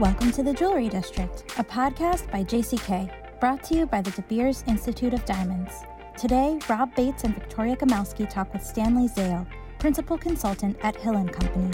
Welcome to the Jewelry District, a podcast by JCK, brought to you by the De Beers Institute of Diamonds. Today, Rob Bates and Victoria Gomelsky talk with Stanley Zale, principal consultant at Hill Company.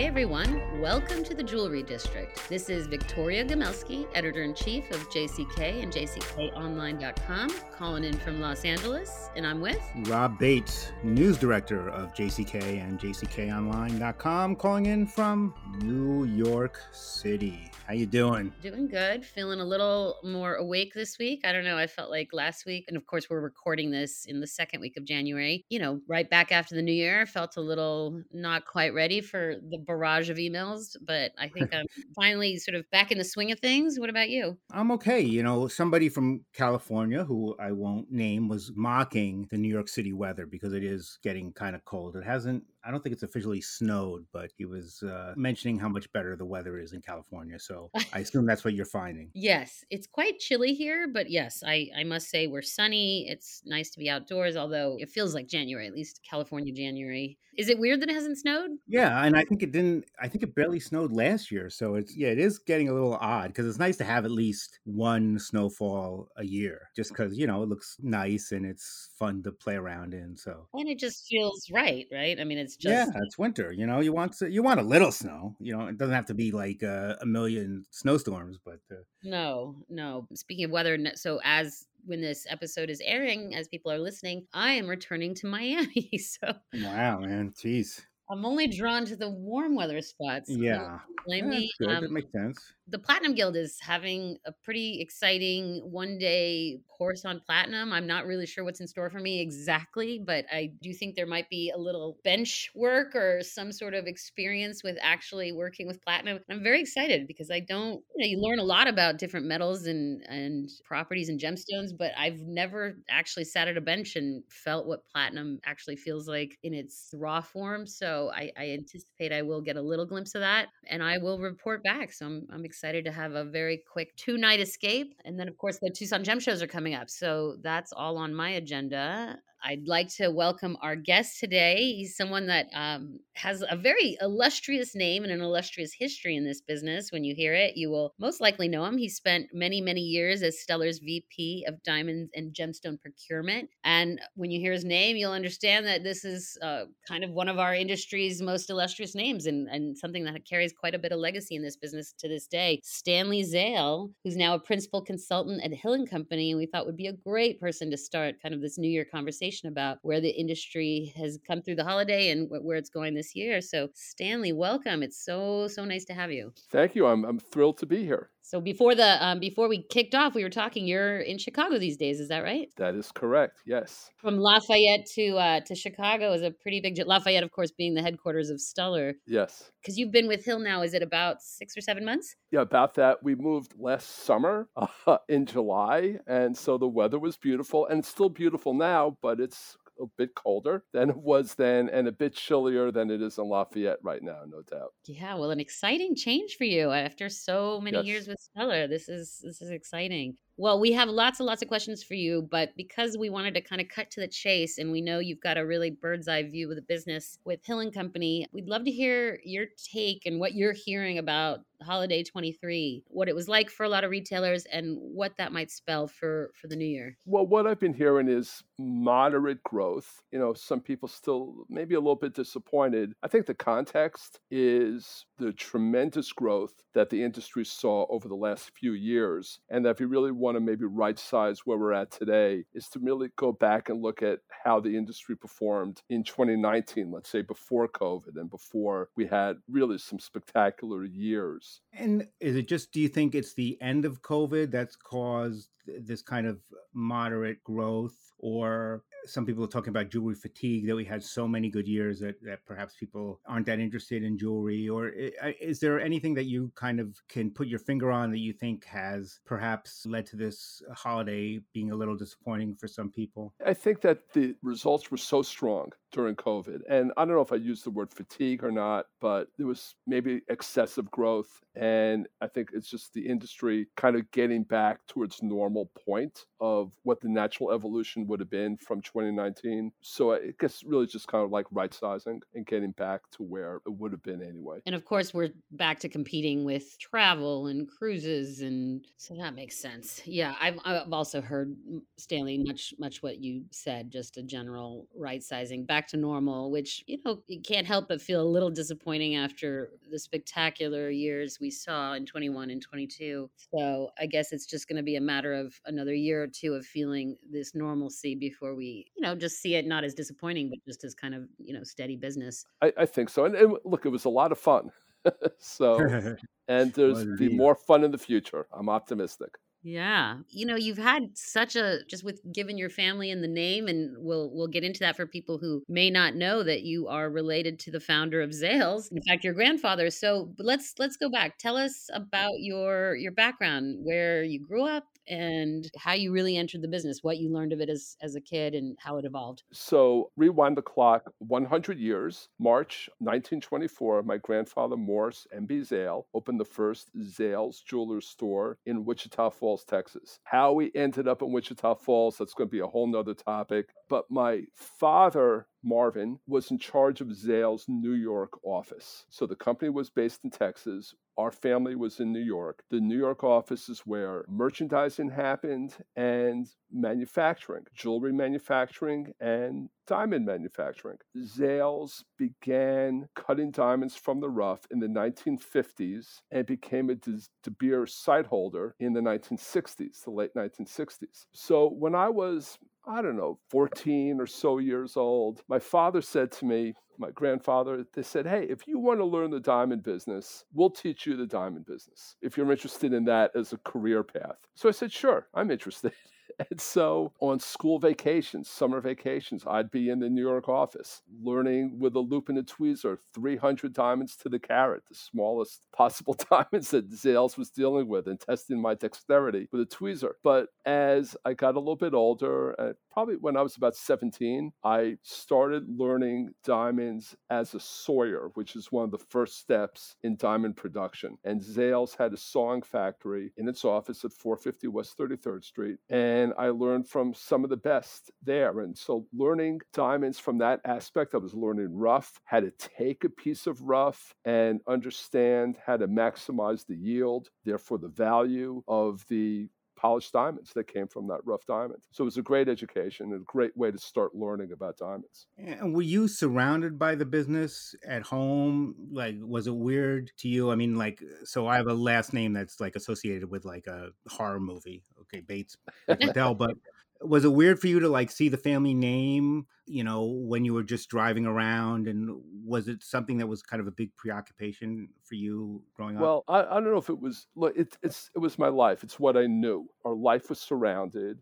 Hey everyone, welcome to the Jewelry District. This is Victoria Gomelsky, editor in chief of JCK and JCKOnline.com, calling in from Los Angeles, and I'm with Rob Bates, news director of JCK and JCKOnline.com, calling in from New York City. How you doing? Doing good. Feeling a little more awake this week. I don't know. I felt like last week, and of course, we're recording this in the second week of January. You know, right back after the new year, felt a little not quite ready for the barrage of emails, but I think I'm finally sort of back in the swing of things. What about you? I'm okay. You know, somebody from California who I won't name was mocking the New York City weather because it is getting kind of cold. It hasn't I don't think it's officially snowed, but he was uh, mentioning how much better the weather is in California. So I assume that's what you're finding. yes, it's quite chilly here, but yes, I, I must say we're sunny. It's nice to be outdoors, although it feels like January, at least California January. Is it weird that it hasn't snowed? Yeah, and I think it didn't. I think it barely snowed last year, so it's yeah, it is getting a little odd because it's nice to have at least one snowfall a year, just because you know it looks nice and it's fun to play around in. So and it just feels right, right? I mean, it's just yeah, it's winter. You know, you want to, you want a little snow. You know, it doesn't have to be like uh, a million snowstorms, but uh, no, no. Speaking of weather, so as when this episode is airing, as people are listening, I am returning to Miami. So wow, man, jeez. I'm only drawn to the warm weather spots. Yeah, blame me. Um, that makes sense the Platinum Guild is having a pretty exciting one day course on platinum. I'm not really sure what's in store for me exactly, but I do think there might be a little bench work or some sort of experience with actually working with platinum. I'm very excited because I don't, you know, you learn a lot about different metals and and properties and gemstones, but I've never actually sat at a bench and felt what platinum actually feels like in its raw form. So I, I anticipate I will get a little glimpse of that and I will report back. So I'm, I'm excited excited to have a very quick two night escape. And then, of course, the Tucson Gem shows are coming up. So that's all on my agenda. I'd like to welcome our guest today. He's someone that um, has a very illustrious name and an illustrious history in this business. When you hear it, you will most likely know him. He spent many, many years as Stuller's VP of Diamonds and Gemstone Procurement. And when you hear his name, you'll understand that this is uh, kind of one of our industry's most illustrious names and, and something that carries quite a bit of legacy in this business to this day. Stanley Zale, who's now a principal consultant at Hill and Company, and we thought would be a great person to start kind of this New Year conversation about where the industry has come through the holiday and where it's going this year. So, Stanley, welcome. It's so so nice to have you. Thank you. I'm I'm thrilled to be here. So before the um, before we kicked off, we were talking. You're in Chicago these days, is that right? That is correct. Yes. From Lafayette to uh, to Chicago is a pretty big. Lafayette, of course, being the headquarters of Stuller. Yes. Because you've been with Hill now, is it about six or seven months? Yeah, about that. We moved last summer uh, in July, and so the weather was beautiful, and it's still beautiful now, but it's a bit colder than it was then and a bit chillier than it is in Lafayette right now, no doubt. Yeah, well, an exciting change for you after so many yes. years with Stuller. This is this is exciting. Well, we have lots and lots of questions for you, but because we wanted to kind of cut to the chase and we know you've got a really bird's eye view of the business with Hill and Company, we'd love to hear your take and what you're hearing about holiday 23, what it was like for a lot of retailers and what that might spell for for the new year. Well, what I've been hearing is moderate growth. You know, some people still maybe a little bit disappointed. I think the context is the tremendous growth that the industry saw over the last few years and that if you really want want to maybe right size where we're at today is to really go back and look at how the industry performed in 2019, let's say before COVID and before we had really some spectacular years. And is it just, do you think it's the end of COVID that's caused this kind of moderate growth? Or some people are talking about jewelry fatigue that we had so many good years that, that perhaps people aren't that interested in jewelry or is there anything that you kind of can put your finger on that you think has perhaps led to this holiday being a little disappointing for some people? I think that the results were so strong during COVID. And I don't know if I used the word fatigue or not, but there was maybe excessive growth. And I think it's just the industry kind of getting back towards its normal point of what the natural evolution would have been from 2019. So I guess really just kind of like right sizing and getting back to where it would have been anyway. And of course, we're back to competing with travel and cruises. And so that makes sense. Yeah. I've, I've also heard, mm, Stanley, much, much what you said, just a general right sizing back to normal, which, you know, you can't help but feel a little disappointing after the spectacular years we saw in 21 and 22. So I guess it's just going to be a matter of another year or two of feeling this normalcy before we, you know, just see it not as disappointing, but just as kind of, you know, steady business. I, I think so. And, and look, it was a lot of fun. so, and there's be more fun in the future. I'm optimistic. Yeah. You know, you've had such a just with giving your family and the name and we'll we'll get into that for people who may not know that you are related to the founder of Zales. In fact, your grandfather. So, let's let's go back. Tell us about your your background, where you grew up and how you really entered the business, what you learned of it as as a kid and how it evolved. So, rewind the clock 100 years, March 1924, my grandfather Morris MB Zale opened the first Zales jeweler store in Wichita Falls Falls, Texas. How we ended up in Wichita Falls, that's going to be a whole nother topic. But my father, Marvin, was in charge of Zales' New York office. So the company was based in Texas. Our family was in New York. The New York office is where merchandising happened and manufacturing, jewelry manufacturing and diamond manufacturing. Zales began cutting diamonds from the rough in the 1950s and became a De, Beers sight holder in the 1960s, the late 1960s. So when I was I don't know, 14 or so years old, my father said to me, my grandfather, they said, Hey, if you want to learn the diamond business, we'll teach you the diamond business if you're interested in that as a career path. So I said, Sure, I'm interested. And so on school vacations, summer vacations, I'd be in the New York office learning with a loupe and a tweezer 300 diamonds to the carat, the smallest possible diamonds that Zales was dealing with, and testing my dexterity with a tweezer. But as I got a little bit older, uh, probably when I was about 17, I started learning diamonds as a sawyer, which is one of the first steps in diamond production. And Zales had a sawing factory in its office at 450 West 33rd Street. And and I learned from some of the best there. And so, learning diamonds from that aspect, I was learning rough, how to take a piece of rough and understand how to maximize the yield, therefore, the value of the polished diamonds that came from that rough diamond. So it was a great education and a great way to start learning about diamonds. And were you surrounded by the business at home? Like, was it weird to you? I mean, like, so I have a last name that's like associated with like a horror movie. Okay, Bates, Motel, but was it weird for you to like see the family name you know when you were just driving around and was it something that was kind of a big preoccupation for you growing up? Well i, I don't know if it was look it, it's it was my life it's what i knew. Our life was surrounded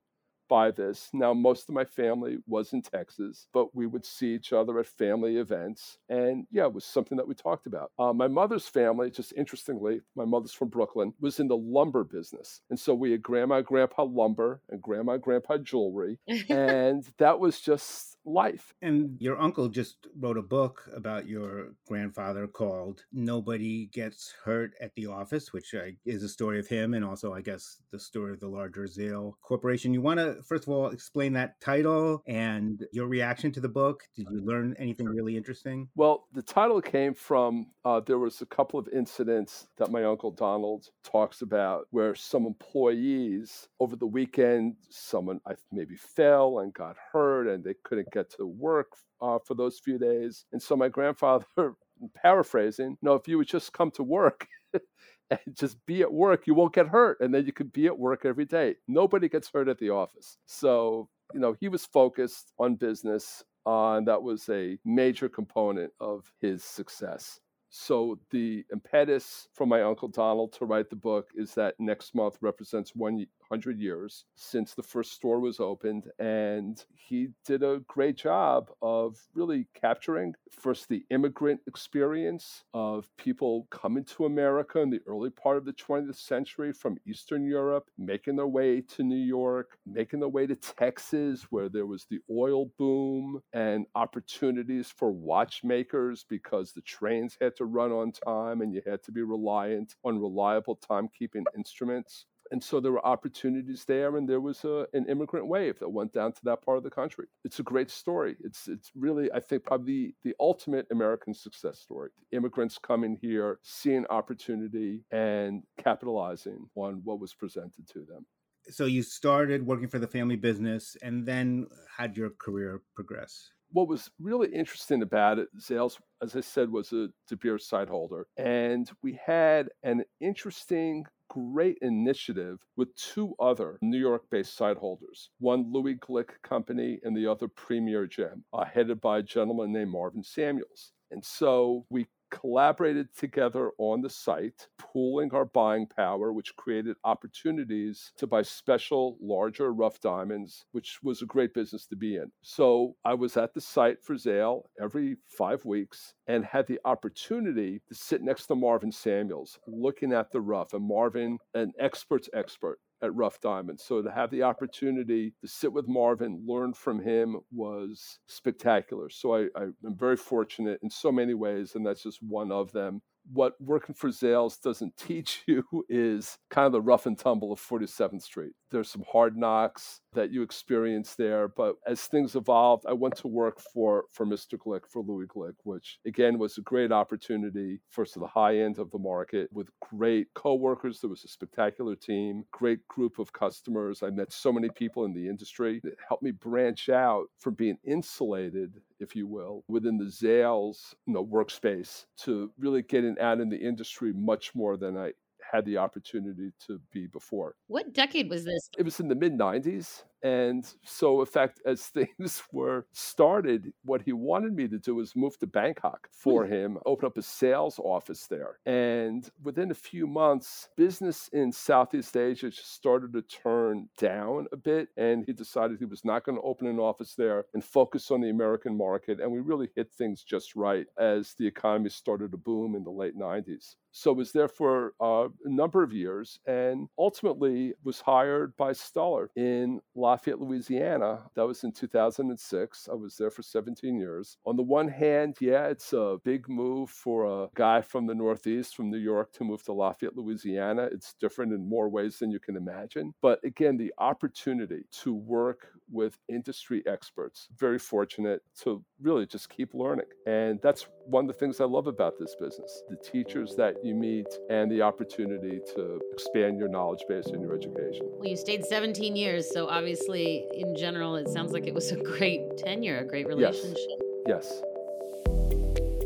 by this. Now, most of my family was in Texas, but we would see each other at family events. And yeah, it was something that we talked about. Uh, my mother's family, just interestingly, my mother's from Brooklyn, was in the lumber business. And so we had grandma, grandpa lumber and grandma, grandpa jewelry. and that was just life. And your uncle just wrote a book about your grandfather called Nobody Gets Hurt at the Office, which is a story of him and also, I guess, the story of the larger Zale Corporation. You want to first of all explain that title and your reaction to the book? Did you learn anything really interesting? Well, the title came from uh, there was a couple of incidents that my uncle Donald talks about where some employees over the weekend, someone I maybe fell and got hurt and they couldn't get to work uh, for those few days. And so my grandfather, paraphrasing, know, if you would just come to work and just be at work, you won't get hurt. And then you could be at work every day. Nobody gets hurt at the office. So, you know, he was focused on business, uh, and that was a major component of his success. So, the impetus from my uncle Donald to write the book is that next month represents one 100 years since the first store was opened. And he did a great job of really capturing first the immigrant experience of people coming to America in the early part of the 20th century from Eastern Europe, making their way to New York, making their way to Texas, where there was the oil boom and opportunities for watchmakers because the trains had to run on time and you had to be reliant on reliable timekeeping instruments. And so there were opportunities there, and there was a, an immigrant wave that went down to that part of the country. It's a great story. It's it's really, I think, probably the, the ultimate American success story. Immigrants coming here, seeing opportunity, and capitalizing on what was presented to them. So you started working for the family business, and then had your career progress? what was really interesting about it, Zales, as I said, was a De Beers sight holder. And we had an interesting, great initiative with two other New York based site holders one Louis Glick Company and the other Premier Gem, uh, headed by a gentleman named Marvin Samuels. And so we collaborated together on the sight, pooling our buying power, which created opportunities to buy special, larger rough diamonds, which was a great business to be in. So I was at the sight for Zale every five weeks and had the opportunity to sit next to Marvin Samuels, looking at the rough. And Marvin, an expert's expert, at Rough Diamond. So to have the opportunity to sit with Marvin, learn from him was spectacular. So I, I am very fortunate in so many ways, and that's just one of them what working for Zales doesn't teach you is kind of the rough and tumble of 47th Street. There's some hard knocks that you experience there, but as things evolved, I went to work for for Mr. Glick, for Louis Glick, which again was a great opportunity, first to the high end of the market with great coworkers. There was a spectacular team, great group of customers. I met so many people in the industry. It helped me branch out from being insulated if you will, within the Zales you know, workspace to really getting out in the industry much more than I had the opportunity to be before. What decade was this? It was in the mid 90s. And so, in fact, as things were started, what he wanted me to do was move to Bangkok for mm. him, open up a sales office there. And within a few months, business in Southeast Asia started to turn down a bit. And he decided he was not going to open an office there and focus on the American market. And we really hit things just right as the economy started to boom in the late 90s. So was there for uh, a number of years and ultimately was hired by Stuller in Lafayette, Louisiana. That was in 2006. I was there for 17 years. On the one hand, yeah, it's a big move for a guy from the Northeast, from New York, to move to Lafayette, Louisiana. It's different in more ways than you can imagine. But again, the opportunity to work with industry experts, very fortunate to really just keep learning. And that's one of the things I love about this business the teachers that you meet and the opportunity to expand your knowledge base and your education. Well, you stayed 17 years, so obviously obviously, in general, it sounds like it was a great tenure, a great relationship. Yes. yes.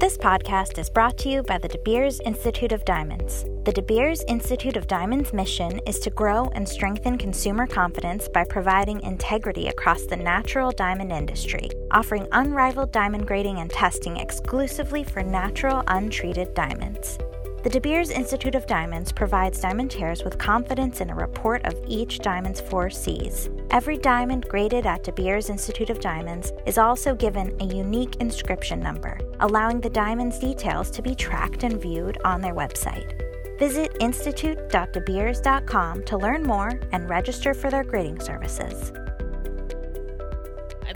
This podcast is brought to you by the De Beers Institute of Diamonds. The De Beers Institute of Diamonds mission is to grow and strengthen consumer confidence by providing integrity across the natural diamond industry, offering unrivaled diamond grading and testing exclusively for natural, untreated diamonds. The De Beers Institute of Diamonds provides diamantaires with confidence in a report of each diamond's four C's. Every diamond graded at De Beers Institute of Diamonds is also given a unique inscription number, allowing the diamond's details to be tracked and viewed on their website. Visit institute.debeers.com to learn more and register for their grading services.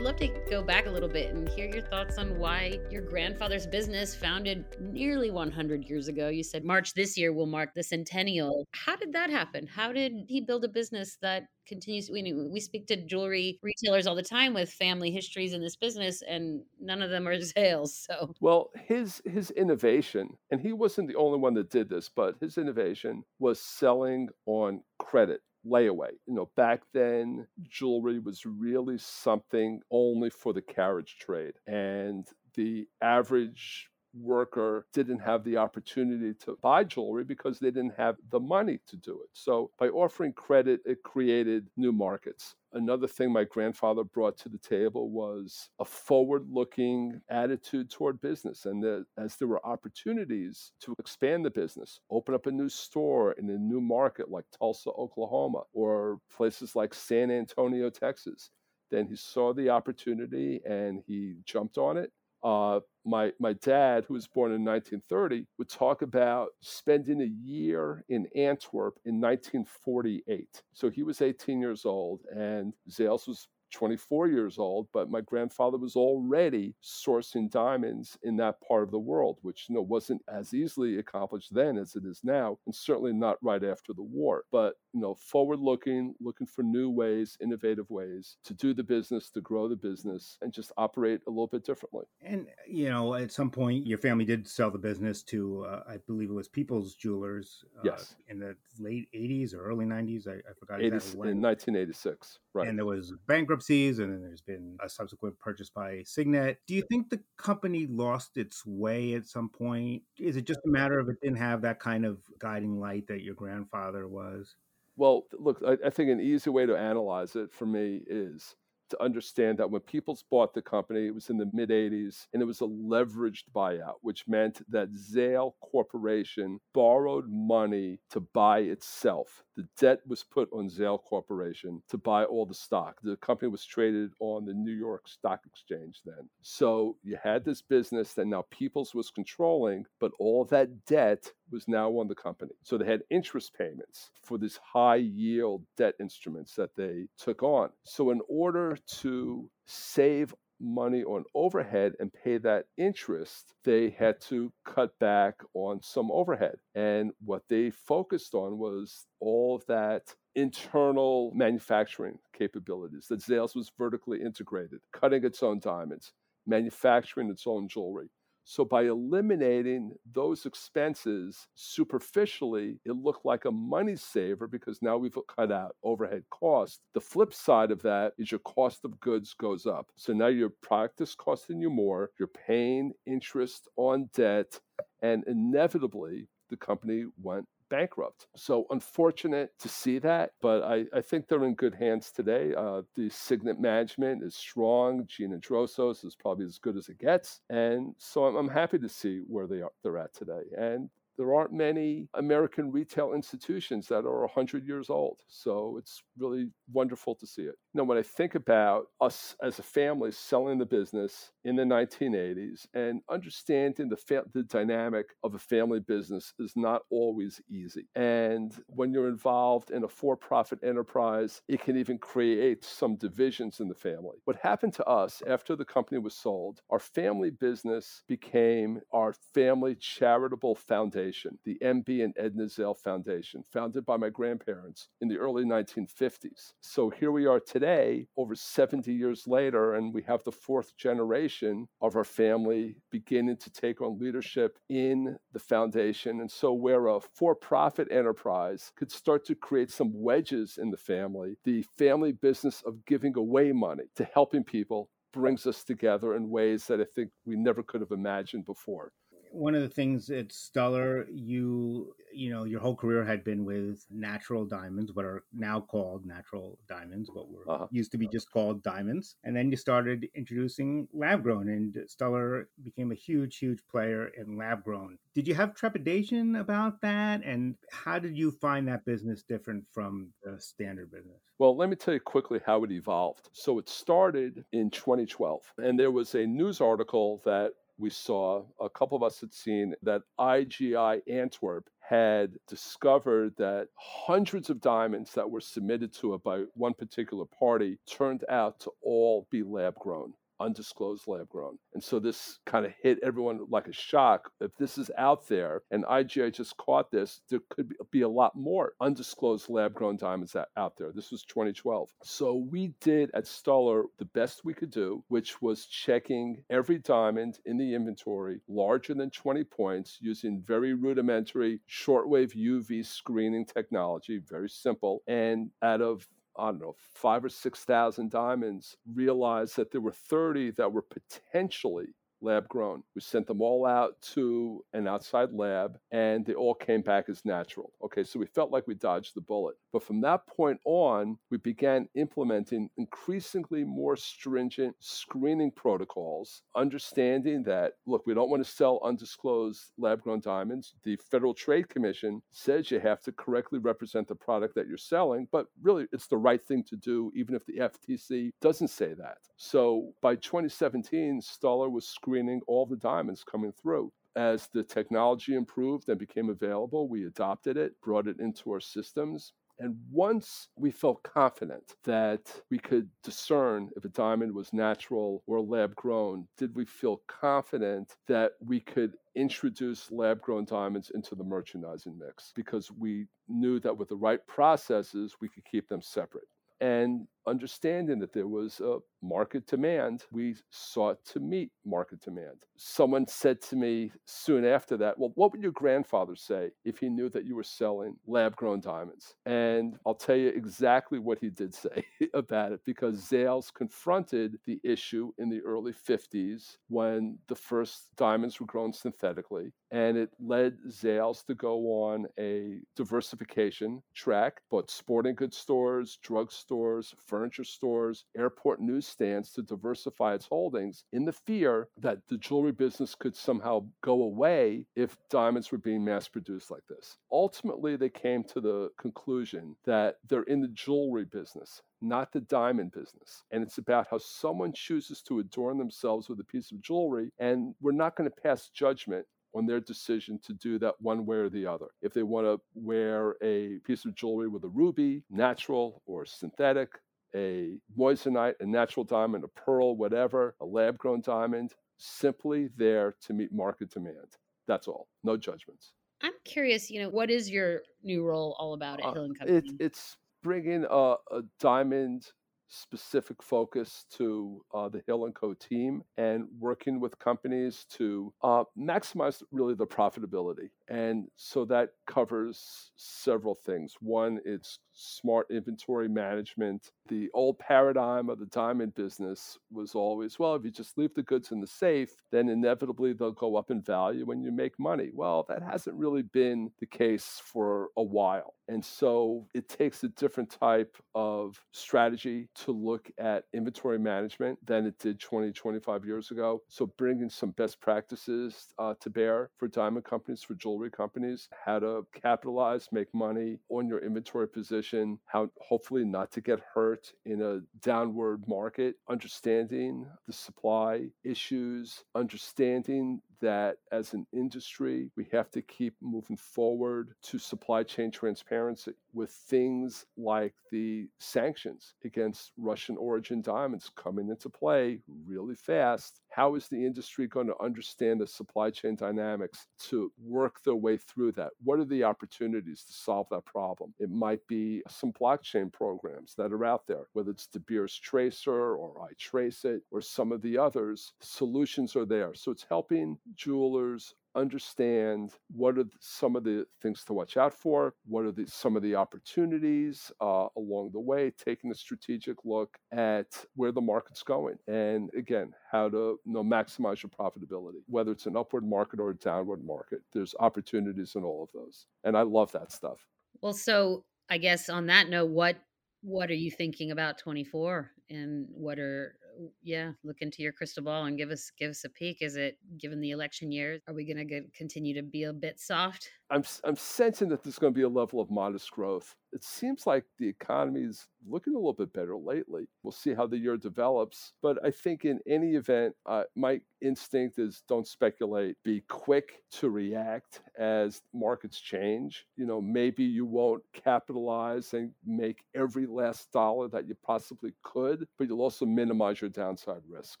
Love to go back a little bit and hear your thoughts on why your grandfather's business, founded nearly 100 years ago, you said March this year will mark the centennial. How did that happen? How did he build a business that continues? We, we speak to jewelry retailers all the time with family histories in this business, and none of them are Zales. So, well, his his innovation, and he wasn't the only one that did this, but his innovation was selling on credit layaway. You know, back then, jewelry was really something only for the carriage trade. And the average worker didn't have the opportunity to buy jewelry because they didn't have the money to do it. So by offering credit, it created new markets Another thing my grandfather brought to the table was a forward looking attitude toward business. And as there were opportunities to expand the business, open up a new store in a new market like Tulsa, Oklahoma, or places like San Antonio, Texas, then he saw the opportunity and he jumped on it. Uh, my my dad, who was born in 1930, would talk about spending a year in Antwerp in 1948. So he was 18 years old, and Zales was 24 years old, but my grandfather was already sourcing diamonds in that part of the world, which you know wasn't as easily accomplished then as it is now, and certainly not right after the war. But you know, forward looking, looking for new ways, innovative ways to do the business, to grow the business, and just operate a little bit differently. And you know, at some point, your family did sell the business to, uh, I believe it was People's Jewelers. Uh, yes. In the late 80s or early 90s, I, I forgot 80, exactly when. In 1986, right. And there was bankruptcies, and then there's been a subsequent purchase by Signet. Do you think the company lost its way at some point? Is it just a matter of it didn't have that kind of guiding light that your grandfather was? Well, look, I, I, think an easy way to analyze it for me is to understand that when Peoples bought the company, it was in the mid 80s and it was a leveraged buyout, which meant that Zale Corporation borrowed money to buy itself. The debt was put on Zale Corporation to buy all the stock. The company was traded on the New York Stock Exchange then. So you had this business that now Peoples was controlling, but all that debt was now on the company. So they had interest payments for these high yield debt instruments that they took on. So, in order to save money on overhead and pay that interest, they had to cut back on some overhead. And what they focused on was all of that internal manufacturing capabilities that Zales was vertically integrated, cutting its own diamonds, manufacturing its own jewelry. So by eliminating those expenses superficially, it looked like a money saver because now we've cut out overhead costs. The flip side of that is your cost of goods goes up. So now your product is costing you more, you're paying interest on debt, and inevitably the company went bankrupt. So unfortunate to see that, but I, I think they're in good hands today. Uh, the Signet management is strong. Gina Drosos is probably as good as it gets. And so I'm, I'm happy to see where they are, they're at today. And there aren't many American retail institutions that are 100 years old. So it's really wonderful to see it. Know, when I think about us as a family selling the business in the 1980s and understanding the, fa- the dynamic of a family business is not always easy. And when you're involved in a for profit enterprise, it can even create some divisions in the family. What happened to us after the company was sold, our family business became our family charitable foundation, the MB and Edna Zale Foundation, founded by my grandparents in the early 1950s. So here we are today, over 70 years later, and we have the fourth generation generation of our family beginning to take on leadership in the foundation. And so, where a for profit enterprise could start to create some wedges in the family, the family business of giving away money to helping people brings us together in ways that I think we never could have imagined before one of the things at Stuller, you you know, your whole career had been with natural diamonds, what are now called natural diamonds, what were uh-huh. used to be just called diamonds. And then you started introducing lab grown, and Stuller became a huge, huge player in lab grown. Did you have trepidation about that? And how did you find that business different from the standard business? Well, let me tell you quickly how it evolved. So it started in 2012, and there was a news article that we saw, a couple of us had seen that IGI Antwerp had discovered that hundreds of diamonds that were submitted to it by one particular party turned out to all be lab grown undisclosed lab grown. And so this kind of hit everyone like a shock. If this is out there and IGI just caught this, there could be a lot more undisclosed lab grown diamonds out there. This was 2012. So we did at Stuller the best we could do, which was checking every diamond in the inventory larger than 20 points using very rudimentary shortwave UV screening technology, very simple. And out of I don't know, five or 6,000 diamonds, realized that there were 30 that were potentially lab grown. We sent them all out to an outside lab and they all came back as natural. Okay, so we felt like we dodged the bullet. But from that point on, we began implementing increasingly more stringent screening protocols, understanding that, look, we don't want to sell undisclosed lab grown diamonds. The Federal Trade Commission says you have to correctly represent the product that you're selling, but really it's the right thing to do, even if the FTC doesn't say that. So by 2017, Stuller was screening all the diamonds coming through as the technology improved and became available, we adopted it, brought it into our systems. And once we felt confident that we could discern if a diamond was natural or lab grown, did we feel confident that we could introduce lab grown diamonds into the merchandising mix? Because we knew that with the right processes, we could keep them separate. And understanding that there was a market demand, we sought to meet market demand. Someone said to me soon after that, Well, what would your grandfather say if he knew that you were selling lab grown diamonds? And I'll tell you exactly what he did say about it because Zales confronted the issue in the early 50s when the first diamonds were grown synthetically. And it led Zales to go on a diversification track, but sporting goods stores, drug stores, furniture stores, airport newsstands to diversify its holdings in the fear that the jewelry business could somehow go away if diamonds were being mass produced like this. Ultimately, they came to the conclusion that they're in the jewelry business, not the diamond business. And it's about how someone chooses to adorn themselves with a piece of jewelry. And we're not going to pass judgment on their decision to do that one way or the other. If they want to wear a piece of jewelry with a ruby, natural or synthetic, a moissanite, a natural diamond, a pearl, whatever, a lab grown diamond, simply there to meet market demand. That's all. No judgments. I'm curious, you know, what is your new role all about at uh, Hill and Company? It, it's bringing a, a diamond specific focus to uh, the Hill and Co team and working with companies to uh, maximize really the profitability. And so that covers several things. One, it's smart inventory management. The old paradigm of the diamond business was always, well, if you just leave the goods in the safe, then inevitably they'll go up in value when you make money. Well, that hasn't really been the case for a while. And so it takes a different type of strategy to look at inventory management than it did 20, 25 years ago. So bringing some best practices uh, to bear for diamond companies, for jewelry companies, how to capitalize, make money on your inventory position position, how hopefully not to get hurt in a downward market, understanding the supply issues, understanding that as an industry, we have to keep moving forward to supply chain transparency with things like the sanctions against Russian origin diamonds coming into play really fast. How is the industry going to understand the supply chain dynamics to work their way through that? What are the opportunities to solve that problem? It might be some blockchain programs that are out there, whether it's De Beers Tracr or iTrace It or some of the others. Solutions are there. So it's helping jewelers understand what are some of the things to watch out for, what are the, some of the opportunities uh, along the way, taking a strategic look at where the market's going, and again, how to you know, maximize your profitability, whether it's an upward market or a downward market. There's opportunities in all of those, and I love that stuff. Well, so I guess on that note, what what are you thinking about 24 and what are yeah, look into your crystal ball and give us give us a peek. Is it given the election year? Are we going to continue to be a bit soft? I'm I'm sensing that there's going to be a level of modest growth. It seems like the economy is looking a little bit better lately. We'll see how the year develops, but I think in any event, uh, my instinct is don't speculate. Be quick to react as markets change. You know, maybe you won't capitalize and make every last dollar that you possibly could, but you'll also minimize your downside risk.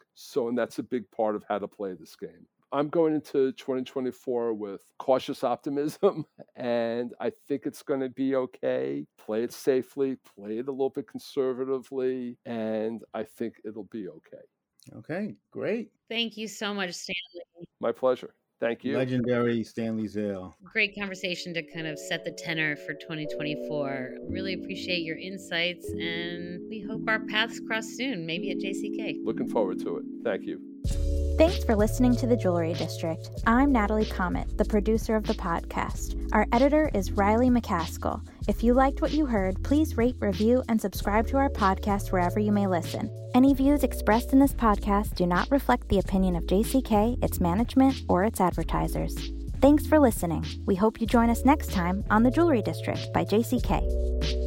So, and that's a big part of how to play this game. I'm going into 2024 with cautious optimism, and I think it's going to be okay. Play it safely, play it a little bit conservatively, and I think it'll be okay. Okay, great. Thank you so much, Stanley. My pleasure. Thank you. Legendary Stanley Zale. Great conversation to kind of set the tenor for 2024. Really appreciate your insights, and we hope our paths cross soon, maybe at JCK. Looking forward to it. Thank you. Thanks for listening to The Jewelry District. I'm Natalie Comet, the producer of the podcast. Our editor is Riley McCaskill. If you liked what you heard, please rate, review, and subscribe to our podcast wherever you may listen. Any views expressed in this podcast do not reflect the opinion of JCK, its management, or its advertisers. Thanks for listening. We hope you join us next time on The Jewelry District by JCK.